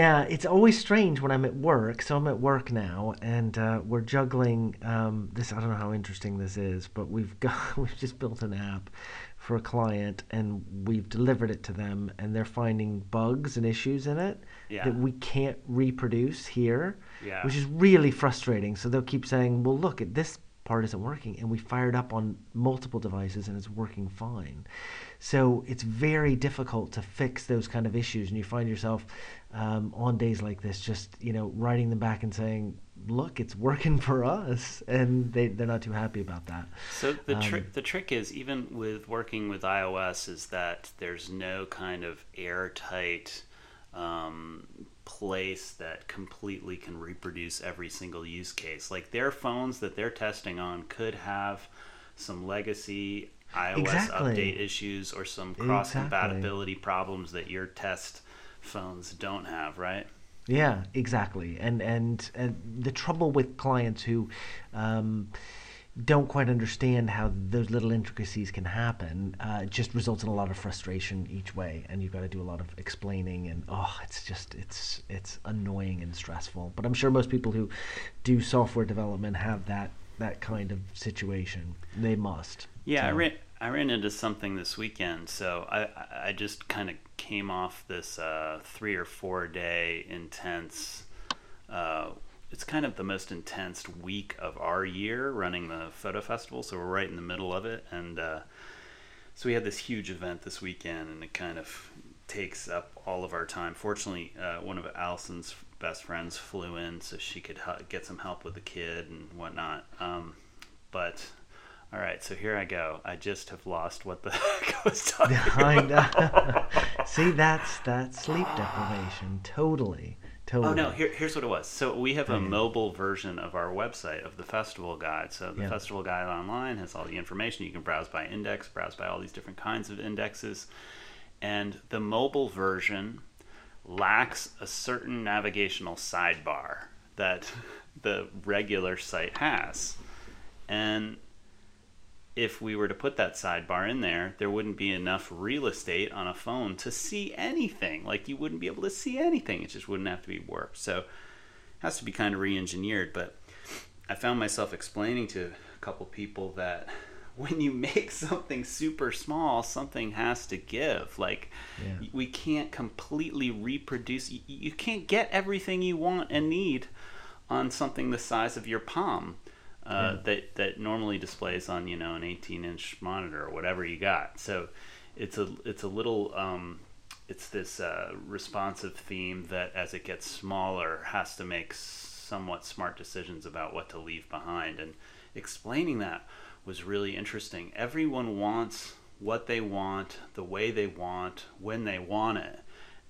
Yeah, it's always strange when I'm at work. So I'm at work now, and uh, we're juggling um, this. I don't know how interesting this is, but we've got we've just built an app for a client, and we've delivered it to them, and they're finding bugs and issues in it Yeah. that we can't reproduce here, Yeah. which is really frustrating. So they'll keep saying, "Well, look, at this part isn't working," and we fired up on multiple devices, and it's working fine. So it's very difficult to fix those kind of issues, and you find yourself um, on days like this, just you know, writing them back and saying, "Look, it's working for us," and they they're not too happy about that. So the Um, trick the trick is even with working with iOS is that there's no kind of airtight um, place that completely can reproduce every single use case. Like their phones that they're testing on could have some legacy iOS Exactly. update issues or some cross compatibility problems that your test phones don't have, right? Yeah, exactly. And and, and the trouble with clients who um, don't quite understand how those little intricacies can happen uh, just results in a lot of frustration each way, and you've got to do a lot of explaining. And oh, it's just it's it's annoying and stressful. But I'm sure most people who do software development have that that kind of situation. They must. Yeah, I ran I ran into something this weekend. So I I- just kind of came off this uh, three or four day intense. Uh, it's kind of the most intense week of our year running the photo festival. So we're right in the middle of it, and uh, so we had this huge event this weekend, and it kind of takes up all of our time. Fortunately, uh, one of Allison's best friends flew in so she could get some help with the kid and whatnot. Um, but all right, so here I go. I just have lost what the heck I was talking about. See, that's that's sleep deprivation. Totally. Totally. Oh no! Here, here's what it was. So we have a mobile version of our website of the festival guide. So the Yeah. festival guide online has all the information. You can browse by index, browse by all these different kinds of indexes, and the mobile version lacks a certain navigational sidebar that the regular site has, and if we were to put that sidebar in there, there wouldn't be enough real estate on a phone to see anything. Like you wouldn't be able to see anything. It just wouldn't have to be warped. So it has to be kind of re-engineered. But I found myself explaining to a couple people that when you make something super small, something has to give. Like Yeah. we can't completely reproduce. You, you can't get everything you want and need on something the size of your palm uh, that that normally displays on you know an 18 inch monitor or whatever you got. So it's a it's a little um, it's this uh, responsive theme that as it gets smaller has to make somewhat smart decisions about what to leave behind and explaining that was really interesting. Everyone wants what they want, the way they want, when they want it.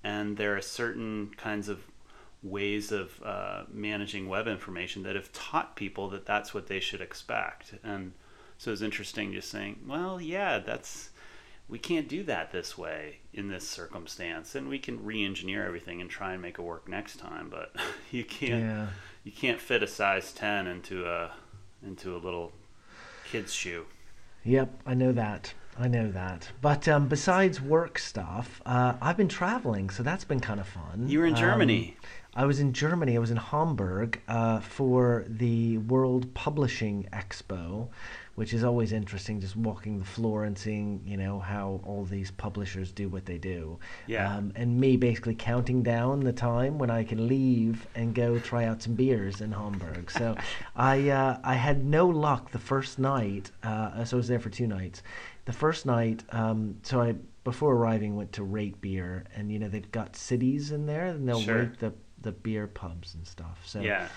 And there are certain kinds of ways of uh, managing web information that have taught people that that's what they should expect. And so it's interesting just saying, well, yeah, that's we can't do that this way in this circumstance, and we can re-engineer everything and try and make it work next time. But you can't Yeah. you can't fit a size 10 into a into a little kid's shoe. Yep, I know that. I know that. But um, besides work stuff, uh, I've been traveling, so that's been kind of fun. You were in Um, Germany. I was in Germany. I was in Hamburg uh, for the World Publishing Expo, which is always interesting. Just walking the floor and seeing, you know, how all these publishers do what they do. Yeah. Um, and me basically counting down the time when I can leave and go try out some beers in Hamburg. So I uh, I had no luck the first night. Uh, so I was there for two nights. The first night, um, so I before arriving went to RateBeer, and you know they've got cities in there, and they'll Sure. rate the the beer pubs and stuff. So Yeah.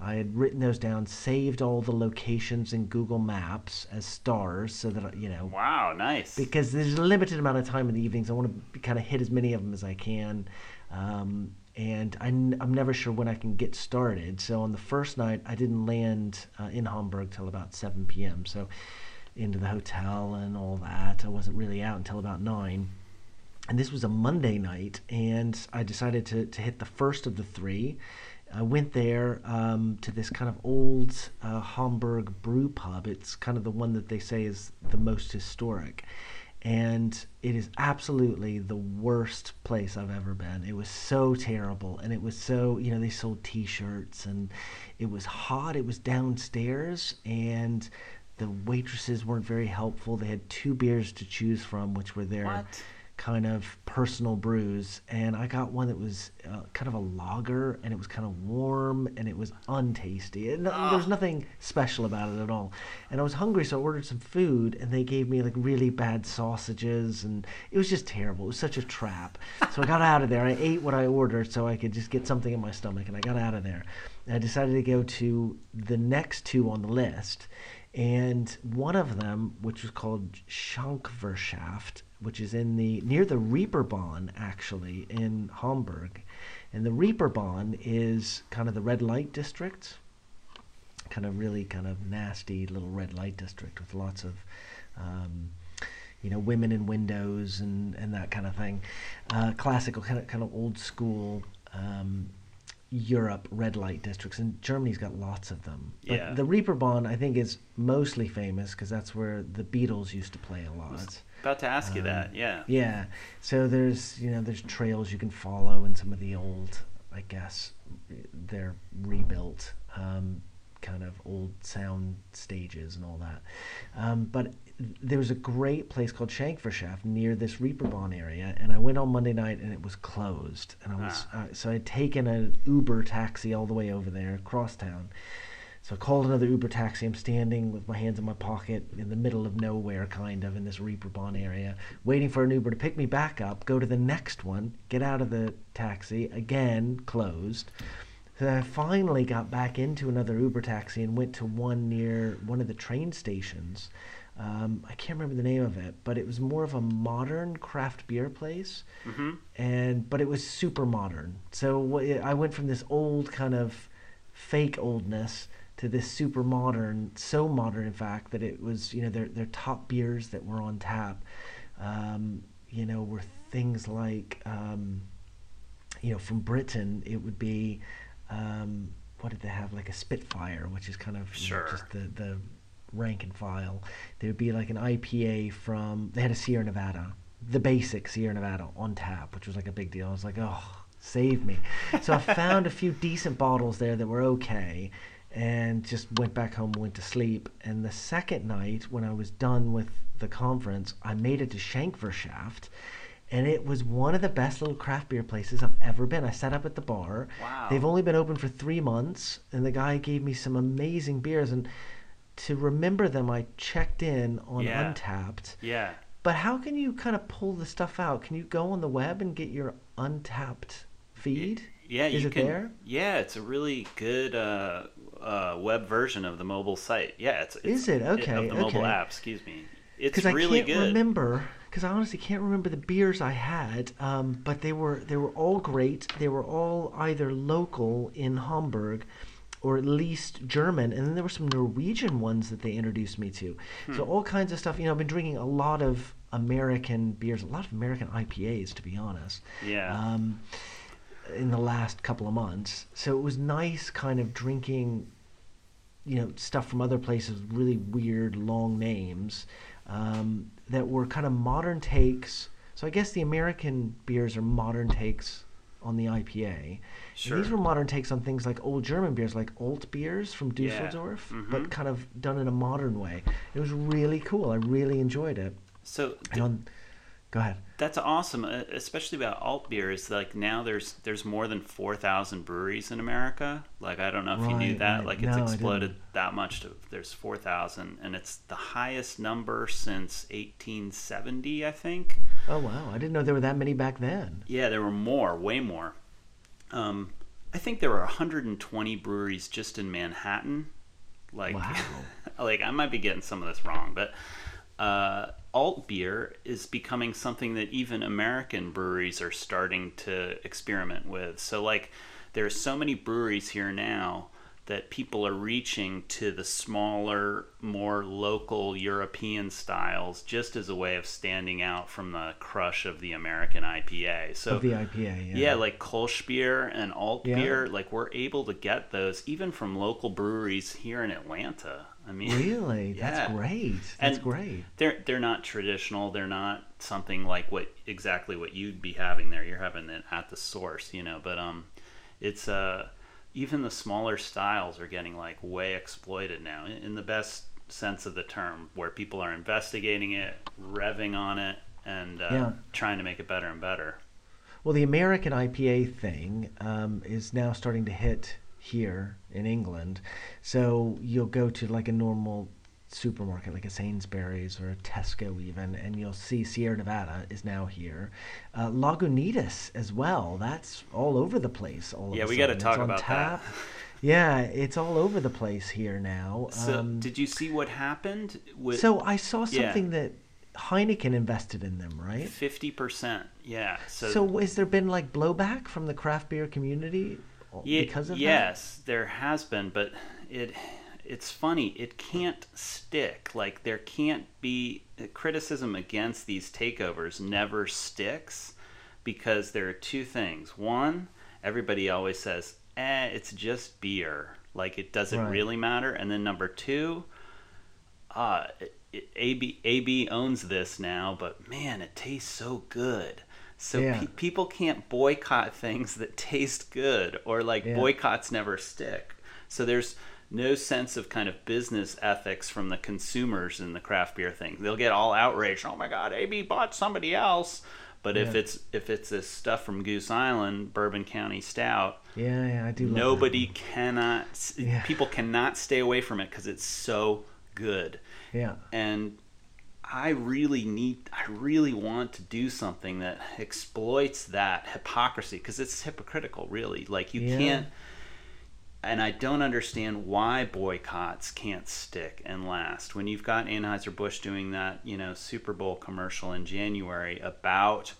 I had written those down, saved all the locations in Google Maps as stars, so that you know Wow, nice. because there's a limited amount of time in the evenings. I want to kind of hit as many of them as I can. Um, and I'm never sure when I can get started. So on the first night, I didn't land uh, in Hamburg till about 7 p.m. So into the hotel and all that. I wasn't really out until about 9. And this was a Monday night, and I decided to, to hit the first of the three. I went there um, to this kind of old uh, Hamburg brew pub. It's kind of the one that they say is the most historic. and it is absolutely the worst place I've ever been. It was so terrible, and it was so you know they sold T-shirts, and it was hot. It was downstairs, and the waitresses weren't very helpful. They had two beers to choose from, which were their What? Kind of personal brews, and I got one that was uh, kind of a lager, and it was kind of warm, and it was untasty. And there was nothing special about it at all. And I was hungry, so I ordered some food, and they gave me like really bad sausages, and it was just terrible. It was such a trap. So I got out of there. I ate what I ordered, so I could just get something in my stomach, and I got out of there. And I decided to go to the next two on the list. And one of them, which was called Schankverschaft, which is in the near the Reeperbahn actually in Hamburg, and the Reeperbahn is kind of the red light district, kind of really kind of nasty little red light district with lots of, um, you know, women in windows and, and that kind of thing, uh, classical kind of kind of old school. Um, Europe red light districts, and Germany's got lots of them. But Yeah. the Reeperbahn, I think, is mostly famous because that's where the Beatles used to play a lot. About to ask you Um, that. Yeah. Yeah. So there's you know there's trails you can follow and some of the old, I guess, they're rebuilt um, kind of old sound stages and all that. Um, but there was a great place called Shankverschaft near this Reeperbahn area, and I went on Monday night and it was closed. And I was uh, so I'd taken an Uber taxi all the way over there across town. So I called another Uber taxi. I'm standing with my hands in my pocket in the middle of nowhere, kind of, in this Reeperbahn area, waiting for an Uber to pick me back up, go to the next one, get out of the taxi, again, closed. So I finally got back into another Uber taxi and went to one near one of the train stations. Um, I can't remember the name of it, but it was more of a modern craft beer place hmm and but it was super modern. So I went from this old kind of fake oldness to this super modern, so modern in fact that it was you know their their top beers that were on tap, um, you know, were things like um, you know from Britain it would be um, what did they have like a Spitfire, which is kind of know, Sure. just the the rank and file. There would be like an IPA from they had a Sierra Nevada, the basic Sierra Nevada on tap, which was like a big deal. I was like, oh, save me. So I found a few decent bottles there that were okay, and just went back home, went to sleep. And the second night, when I was done with the conference, I made it to Shankverschaft. And it was one of the best little craft beer places I've ever been. I sat up at the bar. Wow. They've only been open for three months, and the guy gave me some amazing beers. And to remember them, I checked in on Yeah. Untappd. Yeah. But how can you kind of pull the stuff out? Can you go on the web and get your Untappd feed? Yeah, Is you it can. there? Yeah, it's a really good uh, uh, web version of the mobile site. Yeah, it's, it's Is it? Okay, of the mobile okay. app. Excuse me. It's Because really I can't good. remember. Because I honestly can't remember the beers I had. Um, but they were they were all great. They were all either local in Hamburg, or at least German. And then there were some Norwegian ones that they introduced me to. Hmm. So all kinds of stuff. You know, I've been drinking a lot of American beers, a lot of American IPAs, to be honest. Yeah. um, in the last couple of months. So it was nice kind of drinking, you know, stuff from other places with really weird long names um, that were kind of modern takes. So I guess the American beers are modern takes on the IPA. Sure. These were modern takes on things like old German beers, like Alt beers from Yeah. Dusseldorf, Mhm. but kind of done in a modern way. It was really cool. I really enjoyed it. so on, go ahead. That's awesome, uh, especially about alt beer. beers. Like now, there's there's more than four thousand breweries in America. Like I don't know if you knew that. right. Like it's I exploded that much. To, there's four thousand, and it's the highest number since 1870, I think. Oh wow! I didn't know there were that many back then. Yeah, there were more, way more. Um, I think there were 120 breweries just in Manhattan. Like, Wow. like I might be getting some of this wrong, but uh, alt beer is becoming something that even American breweries are starting to experiment with. So, like, there are so many breweries here now that people are reaching to the smaller, more local European styles just as a way of standing out from the crush of the American IPA. So of the IPA. Yeah. yeah, like Kolsch beer and alt Yeah. beer, like we're able to get those even from local breweries here in Atlanta. I mean, Really? yeah. That's great. That's And- great. They're they're not traditional. They're not something like what exactly what you'd be having there. You're having it at the source, you know. But um, it's uh, even the smaller styles are getting like way exploited now in, in the best sense of the term, where people are investigating it, revving on it, and uh, Yeah. trying to make it better and better. Well, the American IPA thing um, is now starting to hit here in England. So you'll go to like a normal supermarket, like a Sainsbury's or a Tesco, even, and you'll see Sierra Nevada is now here. Uh, Lagunitas as well. That's all over the place. All Yeah, we gotta talk on about that. tap. Yeah, it's all over the place here now. So, Um, did you see what happened with so I saw Yeah. something that Heineken invested in them, right? fifty percent? Yeah. So, So has there been like blowback from the craft beer community Because of that? yes, there has been, but it it's funny. It can't stick. Like there can't be criticism against these takeovers. Never sticks because there are two things. One, everybody always says, "Eh, it's just beer." Like it doesn't Right. really matter. And then number two, uh, AB AB owns this now, but man, it tastes so good. So Yeah. pe- people can't boycott things that taste good, or like Yeah. boycotts never stick. So there's no sense of kind of business ethics from the consumers in the craft beer thing. They'll get all outraged. Oh my God, AB bought somebody else. But if it's if it's this stuff from Goose Island, Bourbon County Stout, Yeah, yeah, I do. Nobody cannot Yeah. people cannot stay away from it because it's so good Yeah, and i really need i really want to do something that exploits that hypocrisy because it's hypocritical really like you Yeah. can't and i don't understand why boycotts can't stick and last when you've got anheuser-busch doing that you know super bowl commercial in january about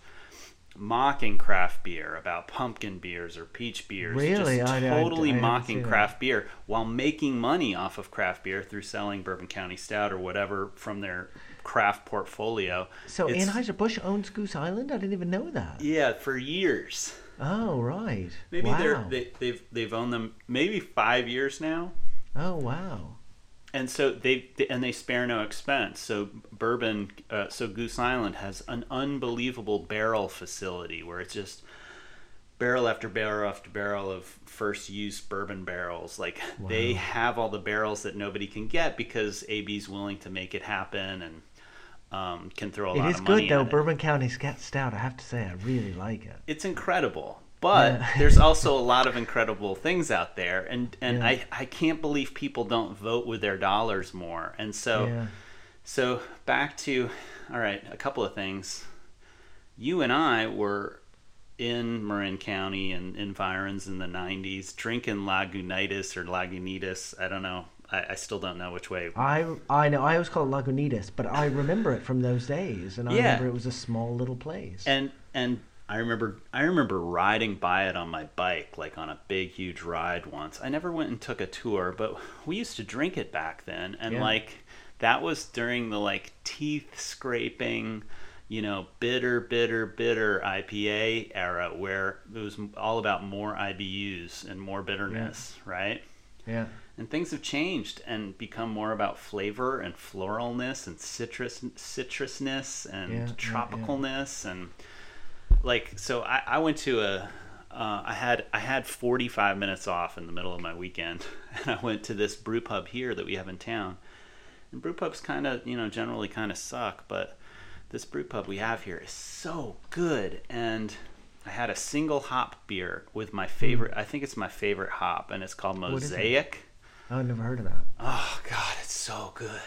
mocking craft beer about pumpkin beers or peach beers Really? just I- I- totally I haven't mocking craft beer while making money off of craft beer through selling bourbon county stout or whatever from their craft portfolio So It's- Anheuser Busch owns Goose Island. I didn't even know that. yeah for years Oh right. maybe wow. they're they, they've they've owned them maybe five years now Oh wow. and so they and they spare no expense. So bourbon, uh, so Goose Island has an unbelievable barrel facility where it's just barrel after barrel after barrel of first use bourbon barrels. Like they have all the barrels that nobody can get because AB's willing to make it happen and um, can throw a It lot is of money It is good though. at it. Bourbon County Stout. I have to say, I really like it. it's incredible but Yeah. there's also a lot of incredible things out there and and Yeah. I, I can't believe people don't vote with their dollars more and so yeah. so back to all right a couple of things you and i were in marin county and environs in the 90s drinking lagunitas or lagunitas i don't know I, I still don't know which way I I know. I always call it Lagunitas, but I remember it from those days, and I Yeah. remember it was a small little place. and and I remember I remember riding by it on my bike, like on a big huge ride once. I never went and took a tour, but we used to drink it back then, and Yeah. like that was during the like teeth scraping, you know, bitter, bitter, bitter IPA era, where it was all about more IBUs and more bitterness, right? yeah. And things have changed and become more about flavor and floralness and citrus citrusness and Yeah, yeah, yeah. tropicalness and like so I, I went to a uh, I had I had 45 minutes off in the middle of my weekend and I went to this brew pub here that we have in town and brew pubs kind of you know generally kind of suck but this brew pub we have here is so good and I had a single hop beer with my favorite I think it's my favorite hop and it's called What is it? Mosaic Oh, I've never heard of that. Oh God, it's so good.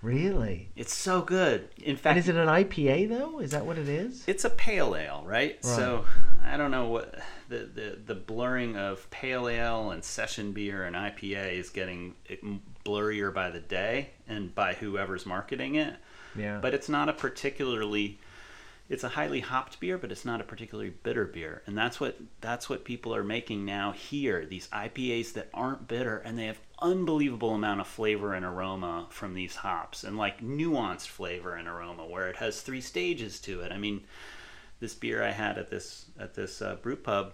Really? It's so good. In And fact, is it an IPA though? Is that what it is? it's a pale ale, right? So I don't know what the, the the blurring of pale ale and session beer and IPA is getting blurrier by the day and by whoever's marketing it. Yeah. But it's not a particularly it's a highly hopped beer, but it's not a particularly bitter beer, and that's what that's what people are making now here. These IPAs that aren't bitter, and they have unbelievable amount of flavor and aroma from these hops, and like nuanced flavor and aroma, where it has three stages to it. I mean, this beer I had at this at this uh, brew pub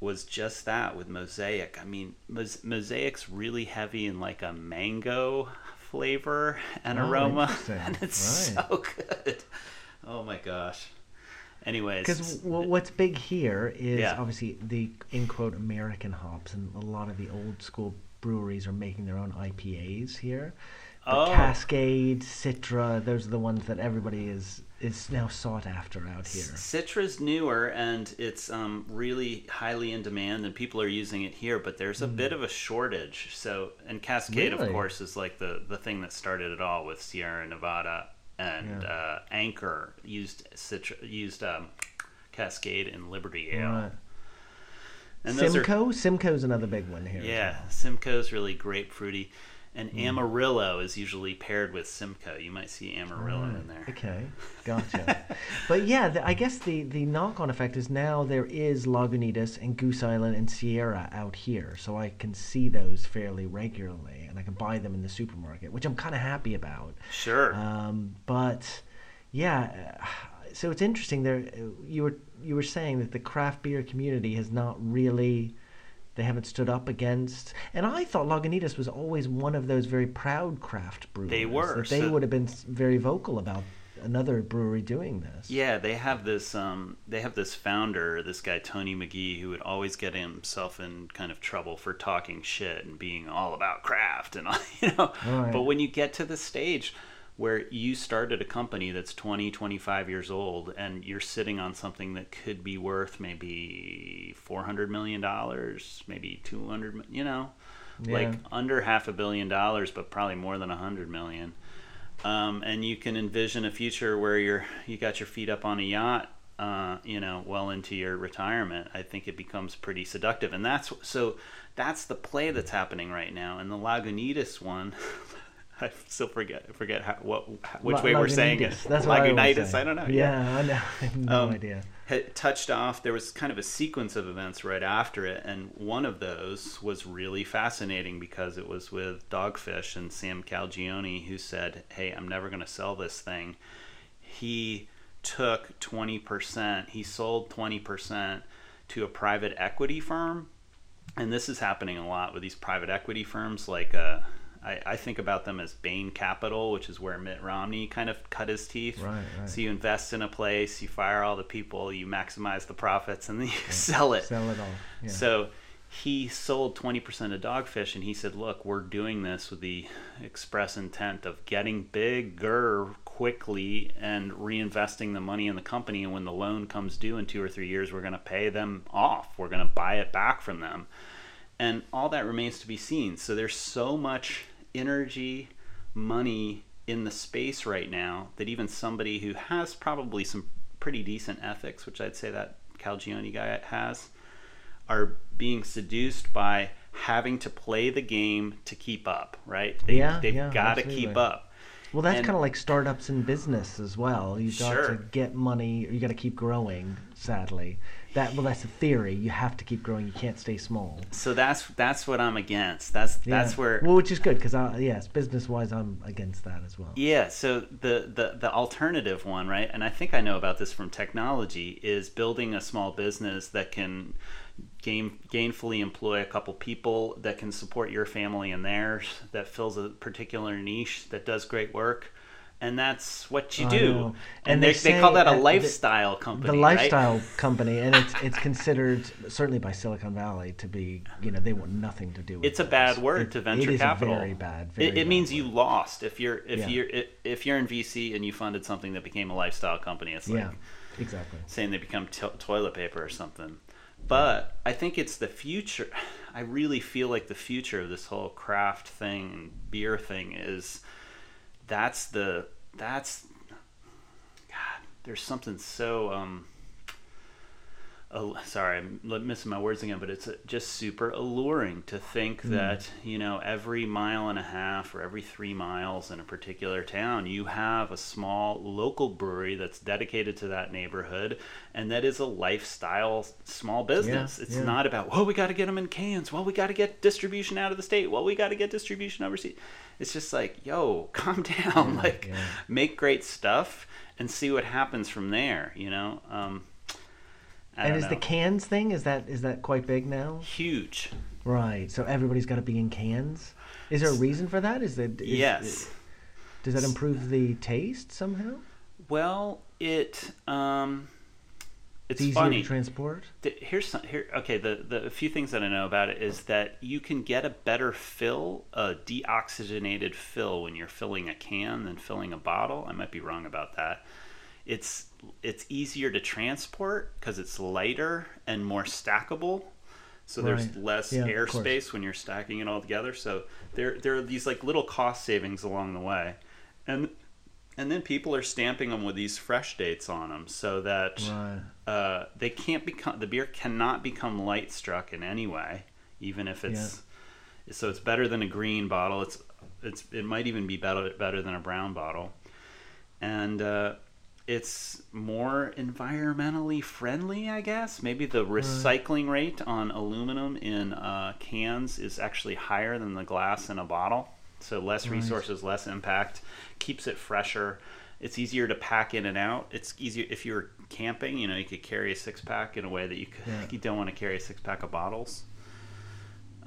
was just that with mosaic. I mean, mos- mosaic's really heavy in like a mango flavor and Oh, aroma, and it's Right. so good. Oh my gosh. Anyways, Because what's big here is Yeah. obviously the in quote American hops, and a lot of the old school breweries are making their own IPAs here. Oh. Cascade, Citra, those are the ones that everybody is is now sought after out here. Citra's newer and it's um, really highly in demand, and people are using it here. But there's a bit of a shortage. So, and Cascade, of Hmm. Course, is like the the thing that started it all with Sierra Nevada and Yeah. uh, Anchor used Citra used um, Cascade and Liberty Ale. Right. And those are Simcoe's another big one here. yeah, well. Simcoe's really grapefruity. And Hmm. Amarillo is usually paired with Simcoe. You might see Amarillo in there. Okay, gotcha. but yeah, the, I guess the, the knock on effect is now there is Lagunitas and Goose Island and Sierra out here, so I can see those fairly regularly, and I can buy them in the supermarket, which I'm kind of happy about. Sure. Um, but yeah, so it's interesting. There, you were you were saying that the craft beer community has not really. They haven't stood up against, and I thought Lagunitas was always one of those very proud craft brewers. They were, That they so- would have been very vocal about another brewery doing this. Yeah, they have this. Um, they have this founder, this guy Tony Magee, who would always get himself in kind of trouble for talking shit and being all about craft and all, you know. Right. But when you get to the stage where you started a company that's 20, 25 years old, and you're sitting on something that could be worth maybe 400 million dollars, maybe 200, mi- you know, like under half a billion dollars, but probably more than a hundred million. Um, and you can envision a future where you're you got your feet up on a yacht uh, you know well into your retirement. I think it becomes pretty seductive. And that's so that's the play that's happening right now. And the lagunitas one i still forget forget how, what which La- way we're saying it Lagunitas, That's what I. I don't know Yeah, I know. I have no Um, idea. touched off there was kind of a sequence of events right after it and one of those was really fascinating because it was with dogfish and Sam Calagione who said hey i'm never going to sell this thing he took 20% he sold 20% to a private equity firm and this is happening a lot with these private equity firms like uh, I, I think about them as Bain Capital, which is where Mitt Romney kind of cut his teeth. Right, right. So you invest in a place, you fire all the people, you maximize the profits, and then you sell it. Sell it all. Yeah. So he sold 20% of Dogfish, and he said, Look, we're doing this with the express intent of getting bigger quickly and reinvesting the money in the company. And when the loan comes due in two or three years, we're going to pay them off. We're going to buy it back from them. And all that remains to be seen. So there's so much energy, money in the space right now that even somebody who has probably some pretty decent ethics, which I'd say that Calagione guy has, are being seduced by having to play the game to keep up, right? They, Yeah, they've yeah, got to keep up. Well, that's kind of like startups in business as well. You've got Sure. to get money. You got to keep growing. Sadly, that well, that's a theory. You have to keep growing. You can't stay small. So that's that's what I'm against. That's that's Yeah. where Well, which is good because yes, business wise, I'm against that as well. Yeah, so the, the the alternative one, right? And I think I know about this from technology is building a small business that can gain, gainfully employ a couple people that can support your family and theirs that fills a particular niche that does great work. And that's what you do. And, And they, they they call that a that the- lifestyle company. the right? lifestyle company, and it's it's considered certainly by Silicon Valley to be you know they want nothing to do with. It. It's a bad word It- to venture it is capital. A very bad. Very it, it bad means word. you lost if you're if Yeah. you're if you're in VC and you funded something that became a lifestyle company. It's like Yeah, exactly. saying they become to- toilet paper or something. But I think it's the future. I really feel like the future of this whole craft thing, beer thing, is that's the that's God. There's something so um. Oh, sorry, I'm missing my words again, but it's uh, just super alluring to think that you know every mile and a half or every three miles in a particular town, you have a small local brewery that's dedicated to that neighborhood, and that is a lifestyle small business. it's yeah. not about well, we got to get them in cans. Well, we got to get distribution out of the state. Well, we got to get distribution overseas. It's just like, yo, calm down. like, yeah. make great stuff and see what happens from there. You know. Um, and is the cans thing is that is that quite big now? huge? Right. So everybody's got to be in cans. Is there a reason for that? Is that is, yes. Does that improve the taste somehow? Well, it um, it's It's easier funny. to transport. Here's some, here. Okay, the the a few things that I know about it is that you can get a better fill, a deoxygenated fill, when you're filling a can than filling a bottle. I might be wrong about that. It's it's easier to transport because it's lighter and more stackable. So there's less Yeah, airspace when you're stacking it all together. So there there are these like little cost savings along the way, and and then people are stamping them with these fresh dates on them so that Right. uh, they can't become the beer cannot become light struck in any way, even if it's so it's better than a green bottle. It's it's it might even be better better than a brown bottle, and uh, it's more environmentally friendly. I guess maybe the recycling rate on aluminum in uh, cans is actually higher than the glass in a bottle. So less resources, less impact, keeps it fresher. It's easier to pack in and out. It's easier if you're camping. You know, you could carry a six pack in a way that you could, Yeah. you don't want to carry a six pack of bottles.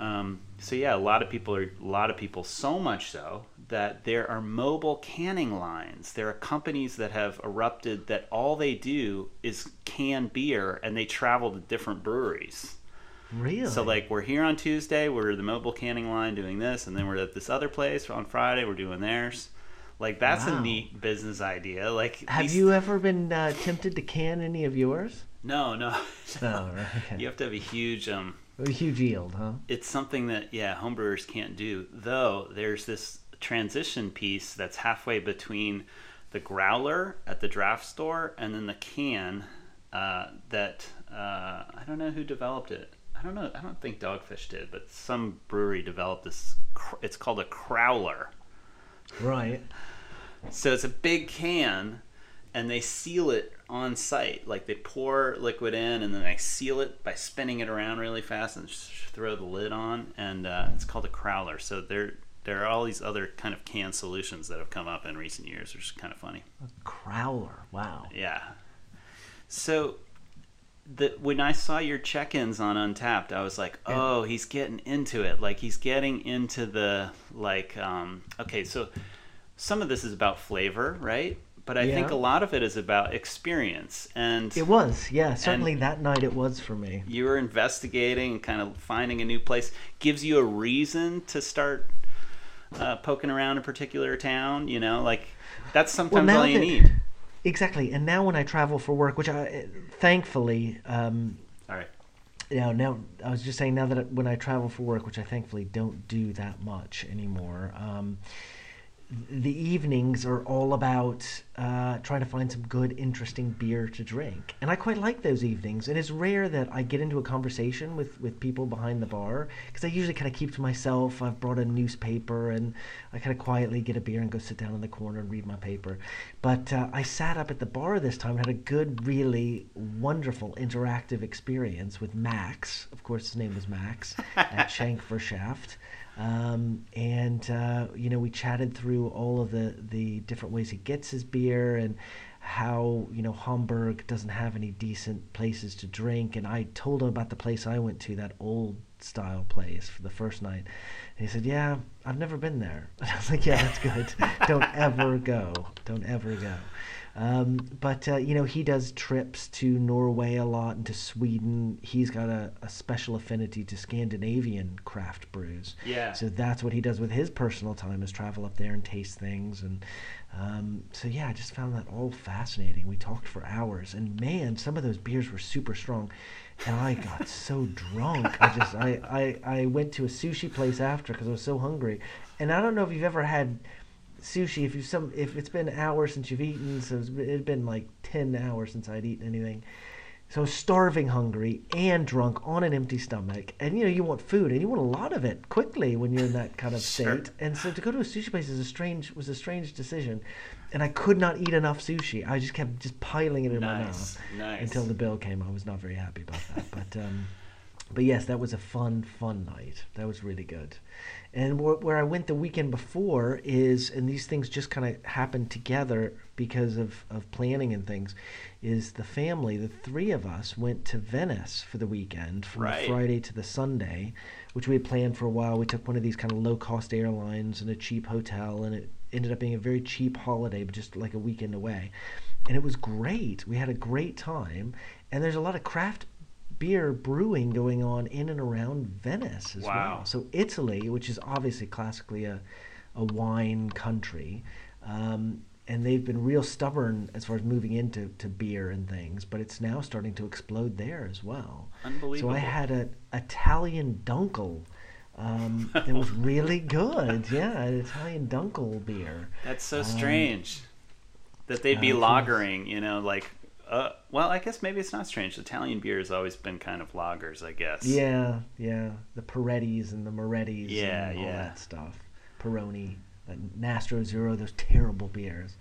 Um, so yeah, a lot of people are a lot of people so much so that there are mobile canning lines. There are companies that have erupted that all they do is can beer and they travel to different breweries. Really? So like we're here on Tuesday, we're the mobile canning line doing this, and then we're at this other place on Friday, we're doing theirs. Like that's Wow. a neat business idea. Like Have these- you ever been uh, tempted to can any of yours? No, no. No, right. Okay. You have to have a huge um A huge yield, huh? it's something that yeah homebrewers can't do though there's this transition piece that's halfway between the growler at the draft store and then the can uh, that uh, i don't know who developed it i don't know i don't think dogfish did but some brewery developed this it's called a crowler Right. so it's a big can, and they seal it on site. Like they pour liquid in, and then they seal it by spinning it around really fast and throw the lid on. And uh, it's called a crowler. So there, there are all these other kind of can solutions that have come up in recent years, which is kind of funny. A crowler. Wow. Yeah. So, the when I saw your check-ins on Untappd, I was like, "Oh, he's getting into it. Like he's getting into the like." Um, okay, so some of this is about flavor, right? But I think a lot of it is about experience, and It was, yeah. Certainly that night it was for me. you were investigating, and kind of finding a new place. Gives you a reason to start uh, poking around a particular town. You know, like that's sometimes now all you that- need. Exactly. And now when I travel for work, which I thankfully, um, All right. you know, now I was just saying now that when I travel for work, which I thankfully don't do that much anymore, um, the evenings are all about uh, trying to find some good, interesting beer to drink, and I quite like those evenings. And it's rare that I get into a conversation with with people behind the bar because I usually kind of keep to myself. I've brought a newspaper, and I kind of quietly get a beer and go sit down in the corner and read my paper. But uh, I sat up at the bar this time and had a good, really wonderful interactive experience with Max. Of course, his name was Max at Shank Verschaft. Um, and uh, you know we chatted through all of the the different ways he gets his beer and how you know Hamburg doesn't have any decent places to drink. And I told him about the place I went to that old style place for the first night and he said yeah I've never been there. And I was like yeah that's good. Don't ever go. Don't ever go. Um, but uh, you know he does trips to Norway a lot and to Sweden. He's got a, a special affinity to Scandinavian craft brews. Yeah. so that's what he does with his personal time is travel up there and taste things. And um, so yeah i just found that all fascinating. We talked for hours. And man some of those beers were super strong and i got so drunk i just I, I, I went to a sushi place after because i was so hungry. And i don't know if you've ever had sushi if you some if it's been hours since you've eaten so it's been, it'd been like 10 hours since i'd eaten anything. So starving hungry and drunk on an empty stomach. And you know you want food and you want a lot of it quickly when you're in that kind of Sure. state. And so to go to a sushi place is a strange was a strange decision and i could not eat enough sushi i just kept just piling it in my mouth nice. until the bill came i was not very happy about that but um but yes, that was a fun, fun night. That was really good. And wh- where I went the weekend before is, and these things just kind of happened together because of, of planning and things, is the family, the three of us went to Venice for the weekend from Right. the Friday to the Sunday, which we had planned for a while. We took one of these kind of low cost airlines and a cheap hotel, and it ended up being a very cheap holiday, but just like a weekend away. And it was great. We had a great time. And there's a lot of craft beer brewing going on in and around Venice as Wow. well. So Italy, which is obviously classically a, a wine country, um, and they've been real stubborn as far as moving into to beer and things, but it's now starting to explode there as well. Unbelievable. So I had an Italian dunkel. Um, it was really good. Yeah, an Italian dunkel beer. That's so Um, strange that they'd be uh, lagering, you know, like. Uh, well, I guess maybe it's not strange. Italian beer has always been kind of lagers, I guess. Yeah, yeah. The Perettis and the Morettis Yeah, and all yeah. that stuff. Peroni, uh, Nastro Azzurro, those terrible beers.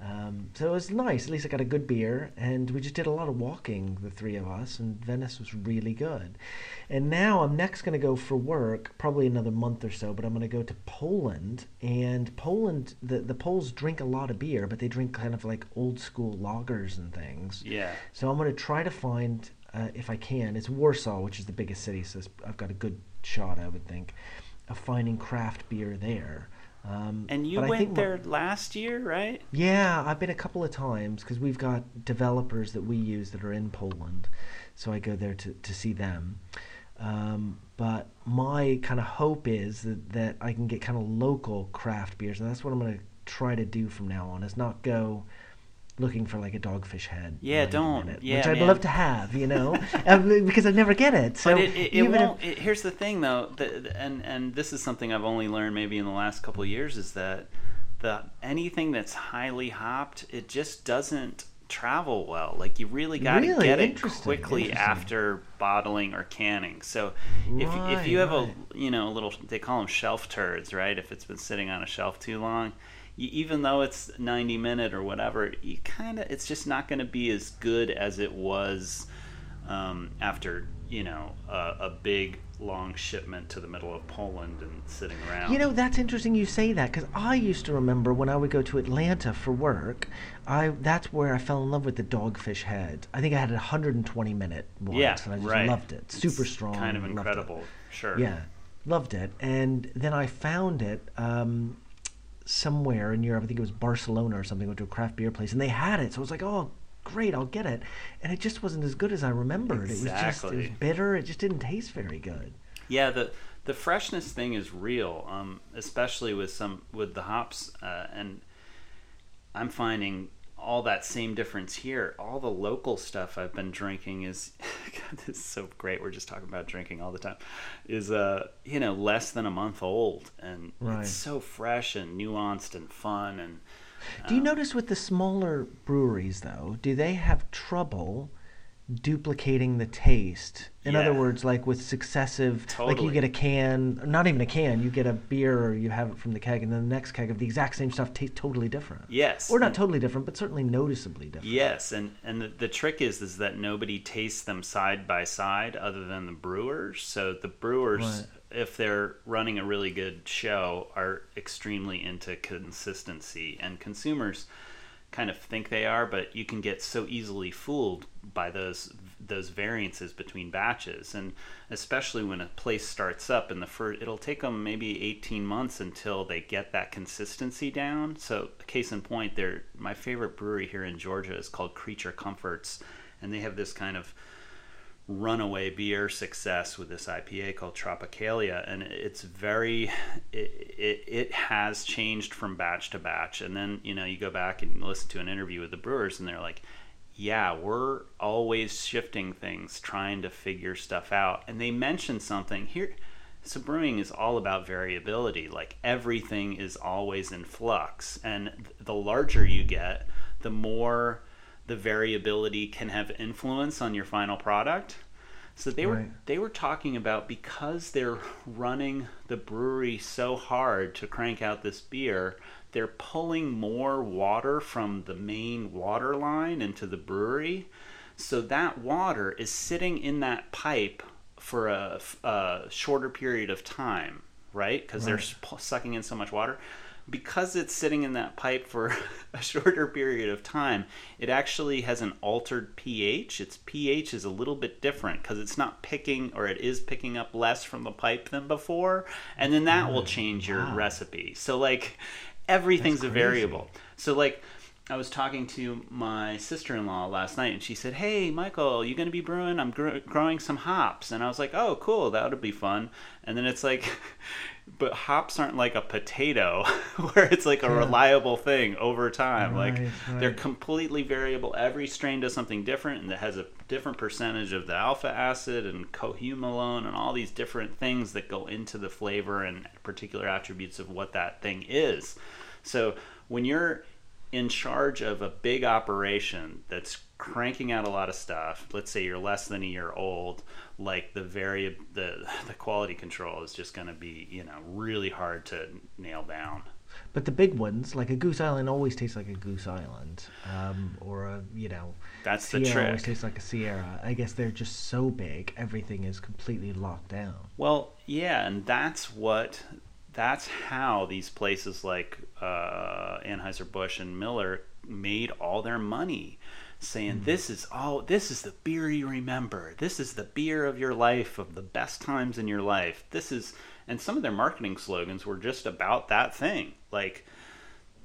Um, so it was nice. At least I got a good beer, and we just did a lot of walking, the three of us, and Venice was really good. And now I'm next going to go for work, probably another month or so, but I'm going to go to Poland. And Poland, the, the Poles drink a lot of beer, but they drink kind of like old school lagers and things. Yeah. So I'm going to try to find, uh, if I can, it's Warsaw, which is the biggest city, so I've got a good shot, I would think, of finding craft beer there. Um, And you went my- there last year, right? yeah, I've been a couple of times because we've got developers that we use that are in Poland, so I go there to, to see them. Um, but my kind of hope is that, that I can get kind of local craft beers, and that's what I'm going to try to do from now on. Is not go looking for like a dogfish head. Yeah, don't. minute, Yeah, which I'd man. love to have, you know, um, because I never get it. So but it, it, it won't. It, here's the thing, though, the, and and this is something I've only learned maybe in the last couple of years is that the anything that's highly hopped, it just doesn't travel well. Like you really got to Really? get it quickly after bottling or canning. So if if you have right. a you know a little they call them shelf turds, right? If it's been sitting on a shelf too long. You, even though it's 90 minute or whatever, you kind of it's just not going to be as good as it was um, after you know a, a big long shipment to the middle of Poland and sitting around. You know, that's interesting you say that because I used to remember when I would go to Atlanta for work, I that's where I fell in love with the dogfish head. I think I had a 120 minute once, yeah, and I just right. loved it. Super It's strong, kind of incredible. Sure. Yeah, loved it. And then I found it um, somewhere in Europe. I think it was Barcelona or something. Went to a craft beer place, and they had it. So I was like, oh. Great, I'll get it, and it just wasn't as good as I remembered. It was just it was bitter. It just didn't taste very good. Yeah, the the freshness thing is real, um, especially with some with the hops, uh, and I'm finding all that same difference here. All the local stuff I've been drinking is, God, this is so great. We're just talking about drinking all the time. Is uh, you know, less than a month old, and Right. it's so fresh and nuanced and fun, and Do you notice with the smaller breweries, though, do they have trouble duplicating the taste? In other words, like with successive, like you get a can, not even a can, you get a beer or you have it from the keg, and then the next keg of the exact same stuff tastes totally different. yes, Or not totally different, but certainly noticeably different. Yes, and and the, the trick is is that nobody tastes them side by side other than the brewers. So the brewers, Right. if they're running a really good show, are extremely into consistency, and consumers kind of think they are, but you can get so easily fooled by those those variances between batches, and especially when a place starts up in the first, it'll take them maybe 18 months until they get that consistency down. So, case in point, they're my favorite brewery here in Georgia is called Creature Comforts, and they have this kind of runaway beer success with this IPA called Tropicalia, and it's very it, it, it has changed from batch to batch. And then you know you go back and listen to an interview with the brewers, and they're like, "Yeah, we're always shifting things, trying to figure stuff out." And they mention something here. So brewing is all about variability. Like everything is always in flux, and th- the larger you get, the more the variability can have influence on your final product. So they were they were talking about because they're running the brewery so hard to crank out this beer, they're pulling more water from the main water line into the brewery. So that water is sitting in that pipe for a shorter period of time, right? Because they're sp- sucking in so much water. Because it's sitting in that pipe for a shorter period of time, it actually has an altered pH. Its pH is a little bit different because it's not picking, or it is picking up less from the pipe than before, and then that will change your Wow. recipe. So like everything's a variable. So like I was talking to my sister-in-law last night, and she said, "Hey, Michael, you gonna be brewing? I'm gr- growing some hops." And I was like, "Oh, cool, that would be fun." And then it's like, but hops aren't like a potato, where it's like a Yeah. reliable thing over time. like Right, they're completely variable. Every strain does something different, and it has a different percentage of the alpha acid and cohumolone and all these different things that go into the flavor and particular attributes of what that thing is. So when you're in charge of a big operation that's cranking out a lot of stuff, let's say you're less than a year old, like the very the the quality control is just going to be you know really hard to nail down. But the big ones, like a Goose Island, always tastes like a Goose Island, um, or a you know, That's the Sierra always tastes like a Sierra. I guess they're just so big, everything is completely locked down. Well, yeah, and that's what that's how these places like uh, Anheuser Busch and Miller made all their money, saying this is all this is the beer you remember. This is the beer of your life, of the best times in your life. This is, and some of their marketing slogans were just about that thing, like.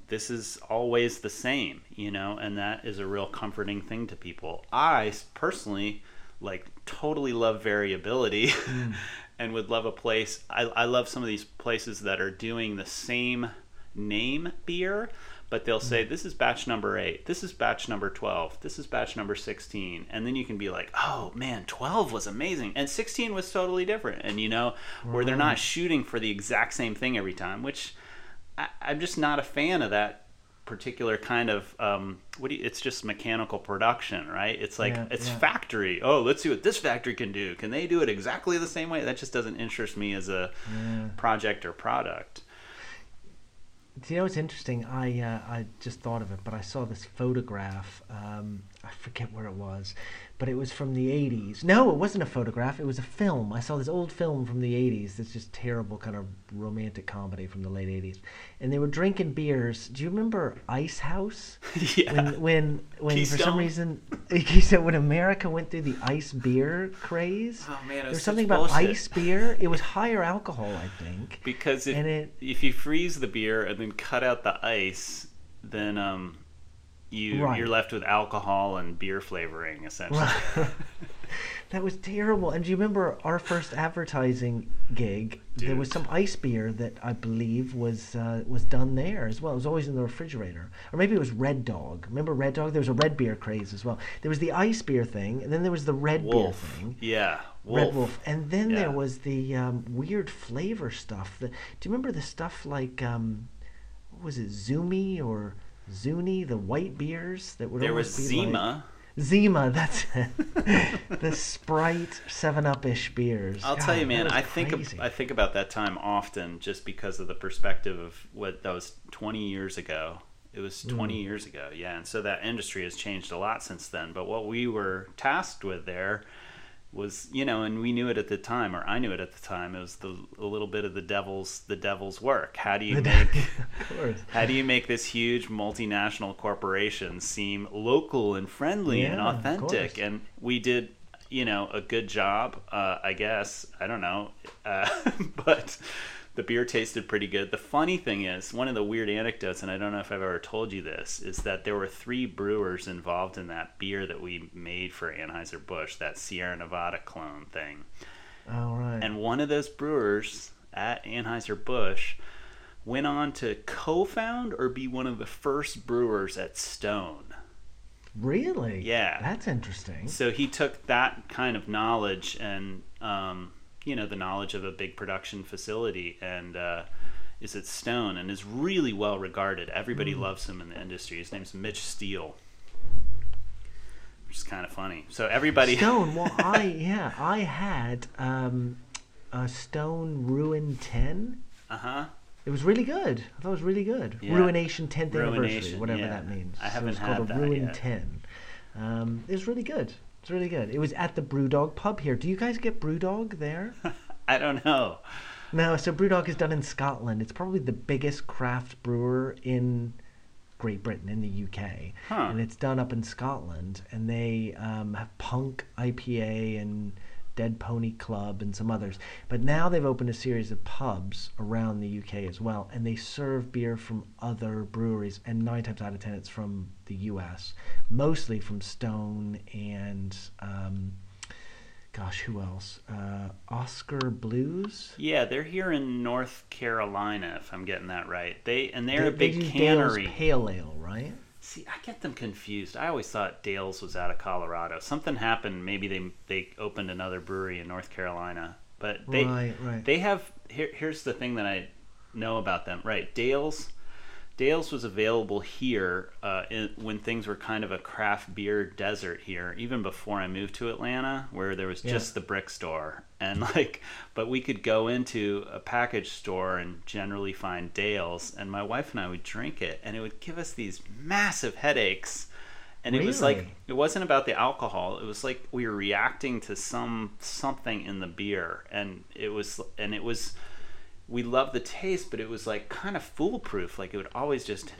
This is always the same, you know, and that is a real comforting thing to people. I personally like totally love variability mm. and would love a place I, I love some of these places that are doing the same name beer but they'll say this is batch number 8 this is batch number 12 this is batch number 16 and then you can be like oh man 12 was amazing. And 16 was totally different. And you know where they're not shooting for the exact same thing every time which I, i'm just not a fan of that particular kind of um, what do you, it's just mechanical production right? It's like Yeah, it's yeah. factory. Oh let's see what this factory can do. Can they do it exactly the same way? That just doesn't interest me as a Yeah. project or product Do you know what's interesting? I uh, I just thought of it, but I saw this photograph. Um, I forget where it was, but it was from the '80s. No, it wasn't a photograph. It was a film. I saw this old film from the '80s. This just terrible kind of romantic comedy from the late '80s, and they were drinking beers. Do you remember Ice House? yeah When when when for some reason he said when America went through the ice beer craze. oh man it There was something about bullshit. ice beer. It was higher alcohol, I think. because if, it- if you freeze the beer and cut out the ice then um you Right. you're left with alcohol and beer flavoring essentially that was terrible. And do you remember our first advertising gig? There was some ice beer that I believe was uh, was done there as well. It was always in the refrigerator, or maybe it was Red Dog. Remember Red Dog? There was a red beer craze as well. There was the ice beer thing, and then there was the red wolf beer thing. yeah Red Wolf, and then Yeah. there was the um, weird flavor stuff. The, do you remember the stuff like um, was it, Zumi or Zuni, the white beers that would there was almost be like- zima Zima, that's it. the Sprite Seven Up ish beers. I'll God, tell you, man. I think ab- I think about that time often, just because of the perspective of what that was 20 years ago. It was 20 Mm. years ago, yeah. And so that industry has changed a lot since then. But what we were tasked with there was, you know, and we knew it at the time, or I knew it at the time. It was the a little bit of the devil's the devil's work. How do you make of course. how do you make this huge multinational corporation seem local and friendly and Yeah, of authentic? And we did, you know, a good job, uh, I guess. I don't know. Uh, but the beer tasted pretty good. The funny thing is, one of the weird anecdotes, and I don't know if I've ever told you this, is that there were three brewers involved in that beer that we made for Anheuser-Busch, that Sierra Nevada clone thing. All right. And one of those brewers at Anheuser-Busch went on to co-found or be one of the first brewers at Stone. really? Yeah. That's interesting. So he took that kind of knowledge and, um, you know, the knowledge of a big production facility and uh, is at Stone and is really well regarded. Everybody loves him in the industry. His name's Mitch Steele. Which is kind of funny. So everybody. Stone. Well, I yeah, I had um, a Stone Ruin Ten. Uh huh. It was really good. I thought it was really good. Yeah. Ruination 10th anniversary, Ruination, whatever yeah. that means. I So haven't it's called had a that Ruin yet. 10. Um, it was really good. It's really good. It was at the Brewdog pub here. Do you guys get Brewdog there? I don't know. no, so Brewdog is done in Scotland. It's probably the biggest craft brewer in Great Britain, in the UK. Huh. And it's done up in Scotland. And they um, have Punk IPA and Dead Pony Club and some others. But now they've opened a series of pubs around the UK as well. And they serve beer from other breweries. And nine times out of ten, it's from the US. Mostly from Stone and. Um, gosh, who else? Uh, Oskar Blues. Yeah, they're here in North Carolina, if I'm getting that right. They and they're They- a big they do Dale's cannery. Pale Ale, right? See, I get them confused. I always thought Dale's was out of Colorado. Something happened. Maybe they they opened another brewery in North Carolina. But they right, right. they have here, here's the thing that I know about them. Right, Dale's Dale's was available here uh, in, when things were kind of a craft beer desert here, even before I moved to Atlanta, where there was Yeah. just the brick store and like, but we could go into a package store and generally find Dale's, and my wife and I would drink it, and it would give us these massive headaches. And it was like it wasn't about the alcohol. It was like we were reacting to some something in the beer, and it was and it was we loved the taste, but it was like kind of foolproof. Like it would always just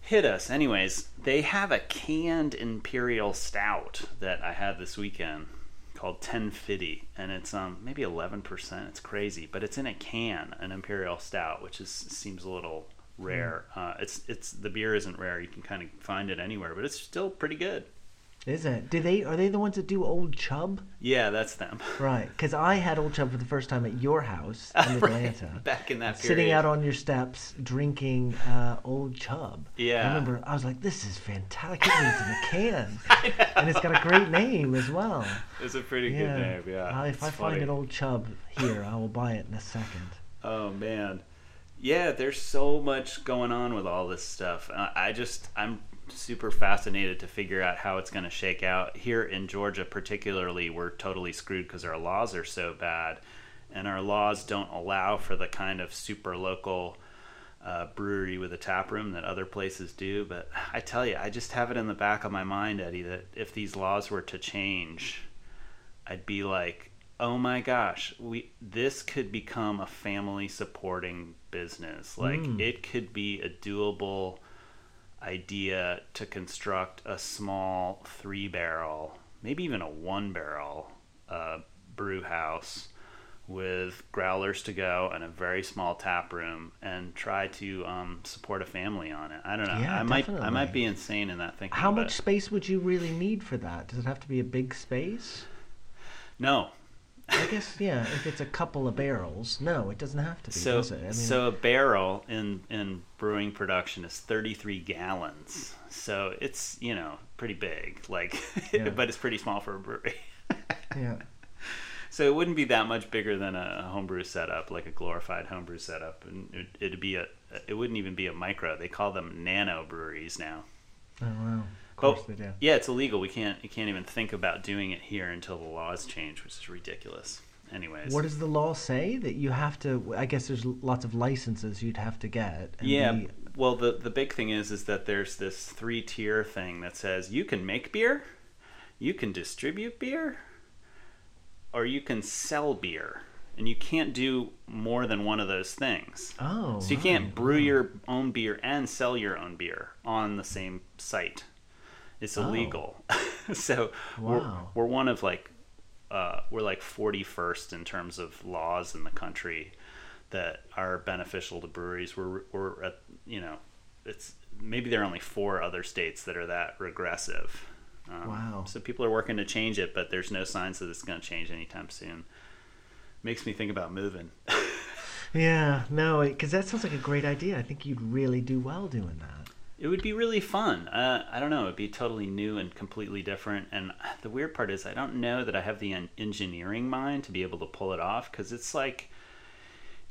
hit us. Anyways, they have a canned imperial stout that I had this weekend called Ten FIDY and it's um maybe 11%. It's crazy, but it's in a can, an imperial stout, which is seems a little rare. Uh, it's it's the beer isn't rare. You can kind of find it anywhere, but it's still pretty good. Is it? Do they? Are they the ones that do Old Chub? Yeah, that's them. Right. Because I had Old Chub for the first time at your house in Right, Atlanta. Back in that period. Sitting out on your steps, drinking uh, Old Chub. Yeah. I remember I was like, "This is fantastic! It needs in a can, and it's got a great name as well." It's a pretty Yeah. good name, yeah. Uh, if It's I funny. find an Old Chub here, I will buy it in a second. Oh man, yeah. There's so much going on with all this stuff. I just I'm super fascinated to figure out how it's going to shake out here in Georgia. Particularly, we're totally screwed because our laws are so bad, and our laws don't allow for the kind of super local. Uh, brewery with a tap room that other places do, but I tell you, I just have it in the back of my mind, Eddie, that if these laws were to change, I'd be like, "Oh my gosh, we this could become a family supporting business. Like Mm. it could be a doable idea to construct a small three barrel, maybe even a one barrel uh, brew house with growlers to go and a very small tap room and try to um, support a family on it. I don't know. Yeah, I might I might be insane in that thinking. How much space would you really need for that? Does it have to be a big space? No, I guess yeah. If it's a couple of barrels, no, it doesn't have to be. So, does it? I mean, so a barrel in in brewing production is 33 gallons. So it's you know pretty big, like, Yeah. but it's pretty small for a brewery. yeah. so it wouldn't be that much bigger than a homebrew setup, like a glorified homebrew setup, and it, it'd be a. It wouldn't even be a micro. They call them nano breweries now. Oh wow. But they do. yeah, it's illegal. We can't. You can't even think about doing it here until the laws change, which is ridiculous. Anyways, What does the law say that you have to? I guess there's lots of licenses you'd have to get. and Yeah. be- Well, the the big thing is is that there's this three tier thing that says you can make beer, you can distribute beer, or you can sell beer, and you can't do more than one of those things. oh. So you can't right. brew your own beer and sell your own beer on the same site. It's Oh. illegal. so Wow. we're, we're one of like uh, we're like 41st in terms of laws in the country that are beneficial to breweries. We're we're at you know it's maybe there are only four other states that are that regressive. Um, Wow. So people are working to change it, but there's no signs that it's going to change anytime soon. Makes me think about moving. Yeah. No, because that sounds like a great idea. I think you'd really do well doing that. It would be really fun. Uh, I don't know. It'd be totally new and completely different. And the weird part is, I don't know that I have the engineering mind to be able to pull it off because it's like,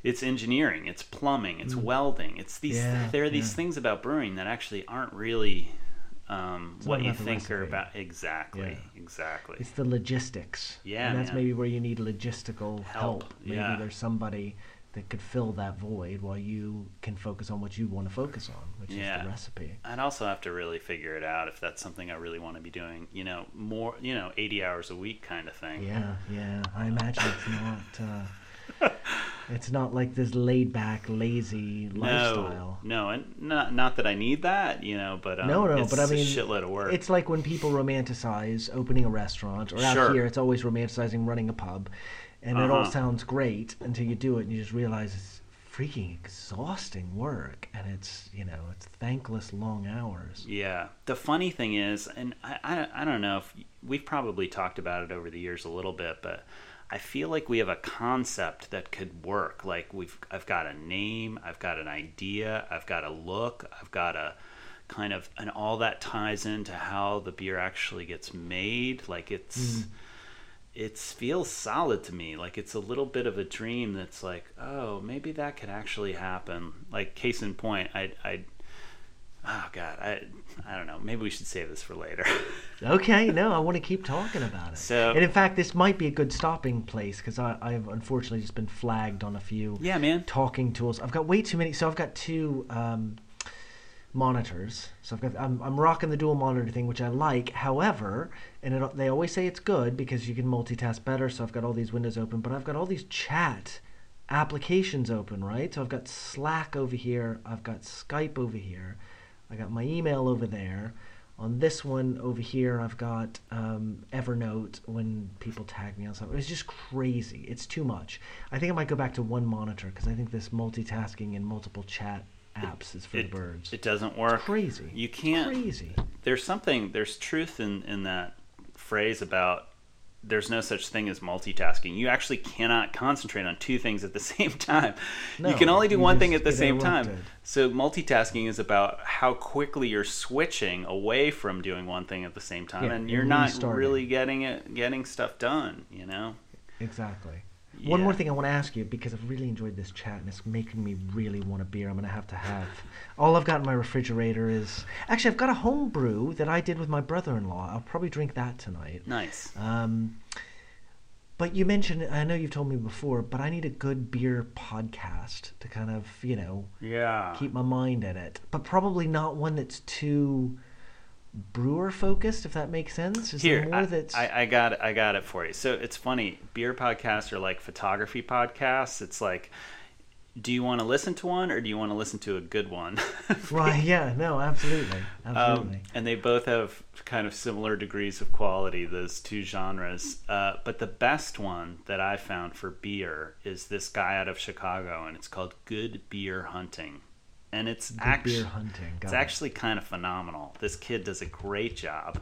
it's engineering, it's plumbing, it's welding. It's these. Mm. Yeah, there are these yeah. things about brewing that actually aren't really um, what you think are about. Exactly. Yeah. Exactly. It's the logistics. Yeah, And that's man. maybe where you need logistical help. Help, Maybe yeah. there's somebody that could fill that void while you can focus on what you want to focus on, which Yeah. is the recipe. I'd also have to really figure it out if that's something I really want to be doing. You know, more, you know, 80 hours a week kind of thing. Yeah, yeah. I imagine it's not. Uh, it's not like this laid back, lazy lifestyle. No, no, and not not that I need that, you know, but um, No, no, it's but I mean, a shitload of work. It's like when people romanticize opening a restaurant, or out Sure. here, it's always romanticizing running a pub, and it all Uh-huh. sounds great until you do it and you just realize it's freaking exhausting work, and it's you know it's thankless long hours. Yeah. The funny thing is, and I, I, I don't know if we've probably talked about it over the years a little bit, but I feel like we have a concept that could work. Like we've, I've got a name, I've got an idea, I've got a look, I've got a kind of, and all that ties into how the beer actually gets made. Like it's, it feels solid to me. Like it's a little bit of a dream that's like, oh, maybe that could actually happen. Like case in point, I, I, oh god, I, I don't know. Maybe we should save this for later. Okay, no, I want to keep talking about it. So- and in fact, this might be a good stopping place because I, I've unfortunately just been flagged on a few yeah, man. talking tools. I've got way too many. So I've got two um, monitors. So I've got I'm, I'm rocking the dual monitor thing, which I like. However, and it, they always say it's good because you can multitask better. So I've got all these windows open, but I've got all these chat applications open, right? So I've got Slack over here. I've got Skype over here. I got my email over there. On this one over here, I've got um, Evernote when people tag me on something. It's just crazy. It's too much. I think I might go back to one monitor because I think this multitasking and multiple chat apps is for It, the birds. it doesn't work. crazy. You can't. Crazy. There's something. There's truth in in that phrase about there's no such thing as multitasking. You actually cannot concentrate on two things at the same time. you can only do one thing at the same time. So multitasking is about how quickly you're switching away from doing one thing at the same time, Yeah, and you're not restarting. really getting it, getting stuff done. You know. Exactly. One more thing I want to ask you because I've really enjoyed this chat and it's making me really want a beer. I'm going to have to have. All I've got in my refrigerator is. Actually, I've got a home brew that I did with my brother in law. I'll probably drink that tonight. Nice. Um, but you mentioned, I know you've told me before, but I need a good beer podcast to kind of, you know, Yeah. keep my mind in it. But probably not one that's too brewer focused, if that makes sense. Is Here, I, that's. I, I got it. I got it for you. So it's funny. Beer podcasts are like photography podcasts. It's like, do you want to listen to one or do you want to listen to a good one? Right, yeah, no, absolutely. Absolutely. Um, and they both have kind of similar degrees of quality, those two genres. Uh, but the best one that I found for beer is this guy out of Chicago, and it's called Good Beer Hunting. And it's Good actually hunting. it's got it. actually kind of phenomenal. This kid does a great job.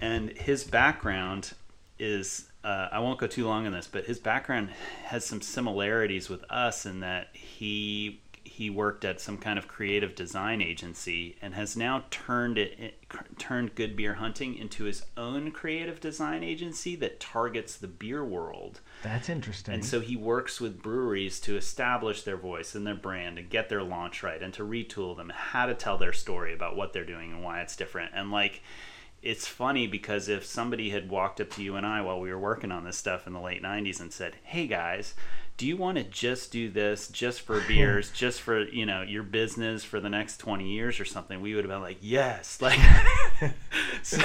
And his background is, uh, I won't go too long on this, but his background has some similarities with us in that he he worked at some kind of creative design agency and has now turned it, it turned Good Beer Hunting into his own creative design agency that targets the beer world. That's interesting. And so he works with breweries to establish their voice and their brand and get their launch right and to retool them, how to tell their story about what they're doing and why it's different. And like, it's funny because if somebody had walked up to you and I while we were working on this stuff in the late 90s and said, hey guys, do you want to just do this just for beers, just for, you know, your business for the next 20 years or something? We would have been like, yes. Like, so,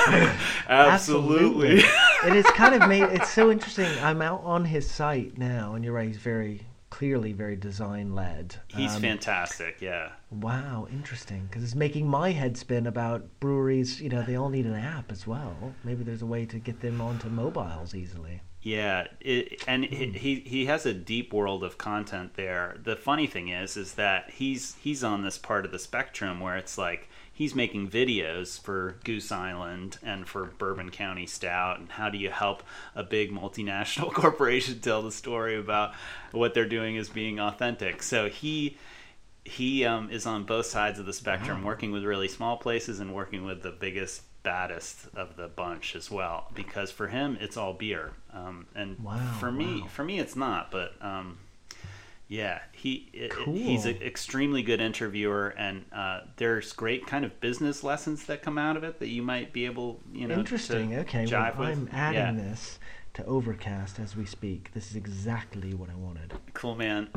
absolutely. and it's kind of made it's so interesting. I'm out on his site now, and you're right. He's very clearly very design led. He's um, fantastic. Yeah. Wow, interesting. Because it's making my head spin about breweries. You know, they all need an app as well. Maybe there's a way to get them onto mobiles easily. Yeah, it, and Hmm. he he has a deep world of content there. The funny thing is, is that he's he's on this part of the spectrum where it's like he's making videos for Goose Island and for Bourbon County Stout, and how do you help a big multinational corporation tell the story about what they're doing as being authentic? So he he um, is on both sides of the spectrum, working with really small places and working with the biggest, baddest of the bunch as well. Because for him, it's all beer, um, and Wow, for me, wow. for me, it's not. But um, yeah, he it- he's an extremely good interviewer, and uh, there's great kind of business lessons that come out of it that you might be able, you know, interesting. Okay, well. I'm adding Yeah. this. to Overcast as we speak. This is exactly what I wanted. Cool, man.